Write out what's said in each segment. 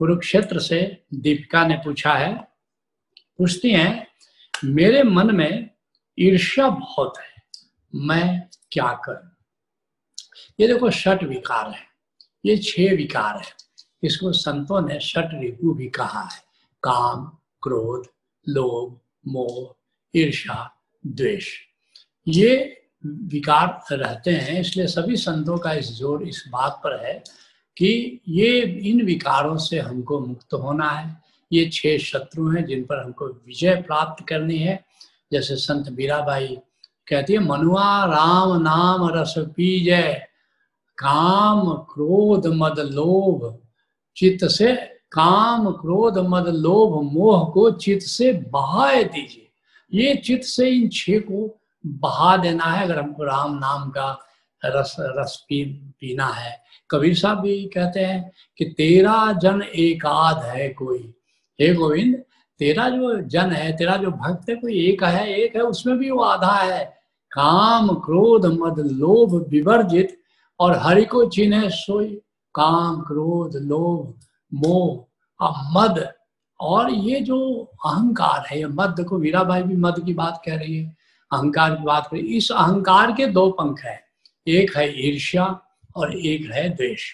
कुरुक्षेत्र से दीपिका ने पूछा है, पूछती हैं, मेरे मन में ईर्ष्या बहुत है, मैं क्या करूँ? ये देखो, षट विकार है, ये छह विकार है, इसको संतों ने षट रिपु भी कहा है, काम, क्रोध, लोभ, मोह ईर्षा द्वेष। ये विकार रहते हैं, इसलिए सभी संतों का इस ज़ोर इस बात पर है कि ये इन विकारों से हमको मुक्त होना है। ये छह शत्रु हैं जिन पर हमको विजय प्राप्त करनी है। जैसे संत बीराबाई कहती है, मनुआ राम नाम रस पीजय, काम क्रोध मद लोभ। चित्त से काम क्रोध मद लोभ, मोह को चित्त से बहाए दीजिए। ये चित्त से इन छह को बहा देना है। अगर हमको राम नाम का रस रस पी, पीना है। कबीर साहब भी कहते हैं कि तेरा जन एकाध है कोई। हे गोविंद, तेरा जो जन है, तेरा जो भक्त है, कोई एक है एक है, उसमें भी वो आधा है। काम, क्रोध, मद, लोभ, विवर्जित, और हरि को चिन्ह सोई। काम, क्रोध, लोभ, मोह मद, और ये जो अहंकार है, ये मद देखो वीराबाई भी मद की बात कह रही है। अहंकार की बात करें, इस अहंकार के दो पंख है। एक है ईर्ष्या और एक है द्वेष।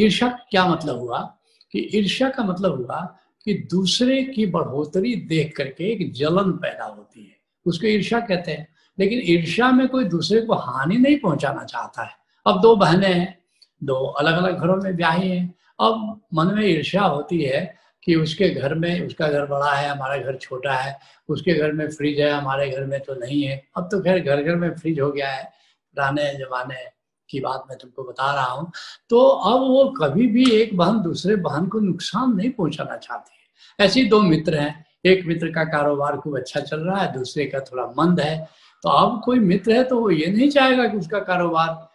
ईर्ष्या क्या मतलब हुआ? कि ईर्ष्या का मतलब हुआ कि दूसरे की बढ़ोतरी देख करके एक जलन पैदा होती है। उसको ईर्ष्या कहते हैं। लेकिन ईर्ष्या में कोई दूसरे को हानि नहीं पहुंचाना चाहता है। अब दो बहनें हैं, दो अलग अलग घरों में ब्याही हैं। अब मन में ईर्ष्या होती है कि उसके घर में, उसका घर बड़ा है, हमारा घर छोटा है, उसके घर में फ्रिज है, हमारे घर में तो नहीं है। अब तो खैर घर घर में फ्रिज हो गया है। पुराने जमाने की बात मैं तुमको बता रहा हूँ। तो अब वो कभी भी एक बहन दूसरे बहन को नुकसान नहीं पहुंचाना चाहती है। ऐसे दो मित्र हैं। एक मित्र का कारोबार खूब अच्छा चल रहा है, दूसरे का थोड़ा मंद है। तो अब कोई मित्र है तो वो ये नहीं चाहेगा कि उसका कारोबार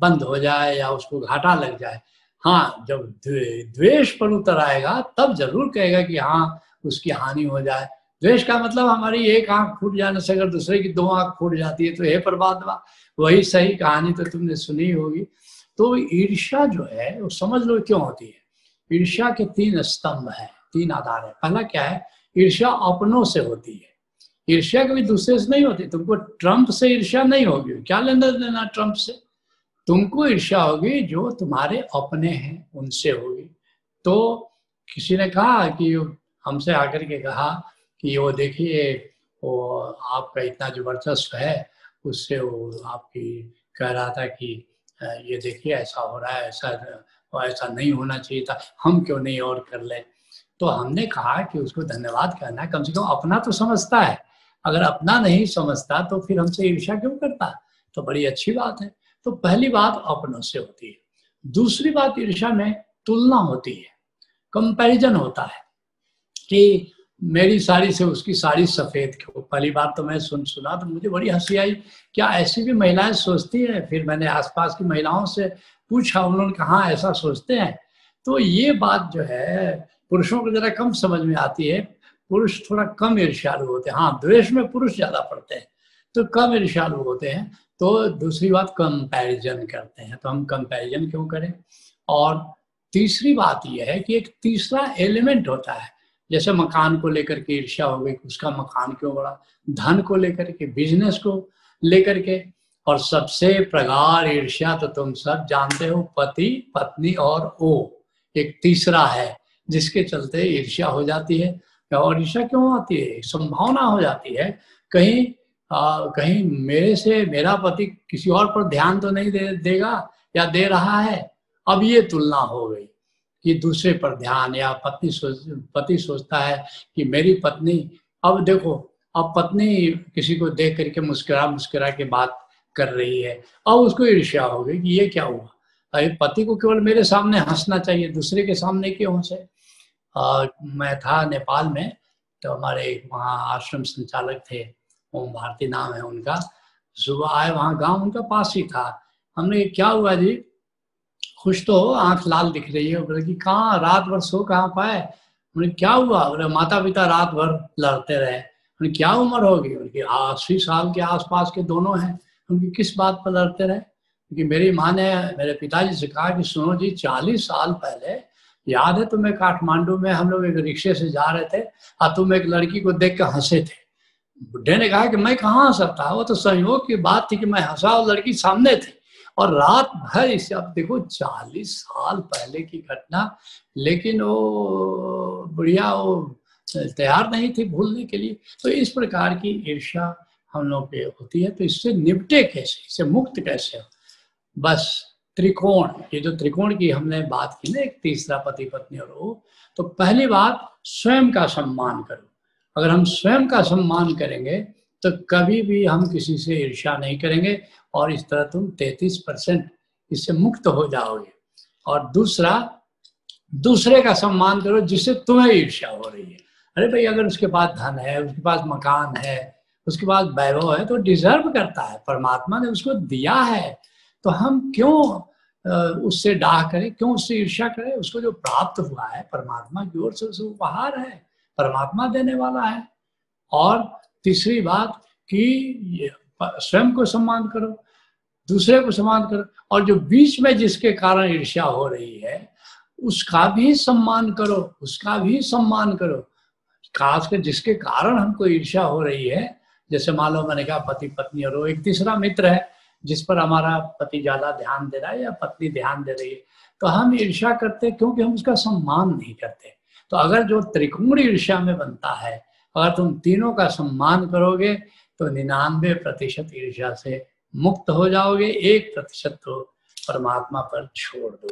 बंद हो जाए या उसको घाटा लग जाए। हाँ जब द्वेष पर उतर आएगा, तब ज़रूर कहेगा कि हाँ उसकी हानि हो जाए। द्वेष का मतलब हमारी एक आँख फूट जाने से अगर दूसरे की दो आँख फूट जाती है तो हे प्रबाद वही सही कहानी तो तुमने सुनी होगी। तो ईर्ष्या जो है, वो समझ लो क्यों होती है? ईर्ष्या के तीन स्तंभ है, तीन आधार है। पहला क्या है? ईर्ष्या अपनों से होती है। ईर्ष्या कभी दूसरे से नहीं होती। तुमको ट्रंप से ईर्ष्या नहीं होगी। क्या लेना देना ट्रंप से? तुमको ईर्ष्या होगी जो तुम्हारे अपने हैं, उनसे होगी। तो किसी ने कहा कि हमसे आकर के कहा कि वो देखिए, वो आपका इतना जो वर्चस्व है, उससे वो आपकी कह रहा था कि ये देखिए, ऐसा हो रहा है, ऐसा ऐसा नहीं होना चाहिए था, हम क्यों नहीं और कर ले? तो हमने कहा कि उसको धन्यवाद करना कम से कम अपना तो समझता है। अगर अपना नहीं समझता तो फिर हमसे ईर्षा क्यों करता? तो बड़ी अच्छी बात है। तो पहली बात अपनों से होती है। दूसरी बात ईर्षा में तुलना होती है, कंपैरिजन होता है कि मेरी साड़ी से उसकी साड़ी सफ़ेद क्यों पहली बात तो मैं सुन सुना तो मुझे बड़ी हँसी आई, क्या ऐसी भी महिलाएँ सोचती हैं? फिर मैंने आसपास की महिलाओं से पूछा उन्होंने कहा ऐसा सोचते हैं? तो ये बात जो है, पुरुषों को जरा कम समझ में आती है। पुरुष थोड़ा कम ईर्ष्यालु होते हैं। हाँ द्वेष में पुरुष ज़्यादा पड़ते हैं तो कम ईर्ष्यालु होते हैं। तो दूसरी बात कंपैरिजन करते हैं। तो हम कंपैरिजन क्यों करें? और तीसरी बात यह है कि एक तीसरा एलिमेंट होता है। जैसे मकान को लेकर के ईर्ष्या हो गई उसका मकान क्यों बड़ा? धन को लेकर के बिज़नेस को लेकर के। और सबसे प्रगाढ़ ईर्ष्या तो तुम सब जानते हो पति पत्नी और ओ एक तीसरा है जिसके चलते ईर्ष्या हो जाती है। और ईर्ष्या क्यों आती है? संभावना हो जाती है। कहीं आ, कहीं मेरे से मेरा पति किसी और पर ध्यान तो नहीं दे देगा या दे रहा है? अब ये तुलना हो गई। कि दूसरे पर ध्यान, या पत्नी सोच, पति सोचता है कि मेरी पत्नी, अब देखो, अब पत्नी किसी को देख करके मुस्कुरा मुस्कुरा के बात कर रही है। अब उसको ईर्ष्या हो गई कि ये क्या हुआ? अरे, पति को केवल मेरे सामने हंसना चाहिए, दूसरे के सामने क्यों हंसे? मैं था नेपाल में तो हमारे वहाँ आश्रम संचालक थे ओम भारती नाम है उनका। सुबह आए वहाँ, गाँव उनका पास ही था। हमने, क्या हुआ जी? खुश तो हो, आँख लाल दिख रही है। बोले कि कहाँ, रात भर सो कहाँ पाए? उन्हें क्या हुआ? बोले माता पिता रात भर लड़ते रहे। उन्हें क्या उम्र होगी? उनकी अस्सी साल के आसपास के दोनों हैं। उनकी किस बात पर लड़ते रहे? क्योंकि मेरी माँ ने मेरे पिताजी से कहा कि, सुनो जी, चालीस साल पहले, याद है तुम्हें काठमांडू में हम लोग एक रिक्शे से जा रहे थे? और तुम एक लड़की को देख कर हंसे थे। बुढ़े ने कहा कि, मैं कहाँ हंस सकता वो तो संयोग की बात थी कि मैं हंसा और लड़की सामने थी। और रात भर इसे आप देखो, चालीस साल पहले की घटना, लेकिन वो बुढ़िया, वो तैयार नहीं थी भूलने के लिए। तो इस प्रकार की ईर्षा हम लोग पे होती है। तो इससे निपटे कैसे? इससे मुक्त कैसे हो? बस त्रिकोण। ये जो त्रिकोण की हमने बात की ना, एक तीसरा पति पत्नी और वो तो पहली बात, स्वयं का सम्मान करो। अगर हम स्वयं का सम्मान करेंगे तो कभी भी हम किसी से ईर्ष्या नहीं करेंगे। और इस तरह तुम 33 परसेंट इससे मुक्त हो जाओगे। और दूसरा, दूसरे का सम्मान करो जिससे तुम्हें ईर्ष्या हो रही है। अरे भाई, अगर उसके पास धन है, उसके पास मकान है, उसके पास वैभव है तो डिजर्व करता है। परमात्मा ने उसको दिया है। तो हम क्यों उससे डाह करें? क्यों उससे ईर्ष्या करें? उसको जो प्राप्त हुआ है, परमात्मा की ओर से उसे उपहार है, परमात्मा देने वाला है। और तीसरी बात कि स्वयं को सम्मान करो। दूसरे को सम्मान करो, और जो बीच में जिसके कारण ईर्ष्या हो रही है, उसका भी सम्मान करो, उसका भी सम्मान करो। खासकर जिसके कारण हमको ईर्ष्या हो रही है, जैसे मान लो मैंने कहा पति पत्नी और वो एक तीसरा मित्र है, जिस पर हमारा पति ज़्यादा ध्यान दे रहा है या पत्नी ध्यान दे रही है तो हम ईर्ष्या करते क्योंकि हम उसका सम्मान नहीं करते। तो अगर जो त्रिकोण ईर्ष्या में बनता है, अगर तुम तीनों का सम्मान करोगे तो निन्यानवे प्रतिशत ईर्ष्या से मुक्त हो जाओगे एक प्रतिशत तो परमात्मा पर छोड़ दो।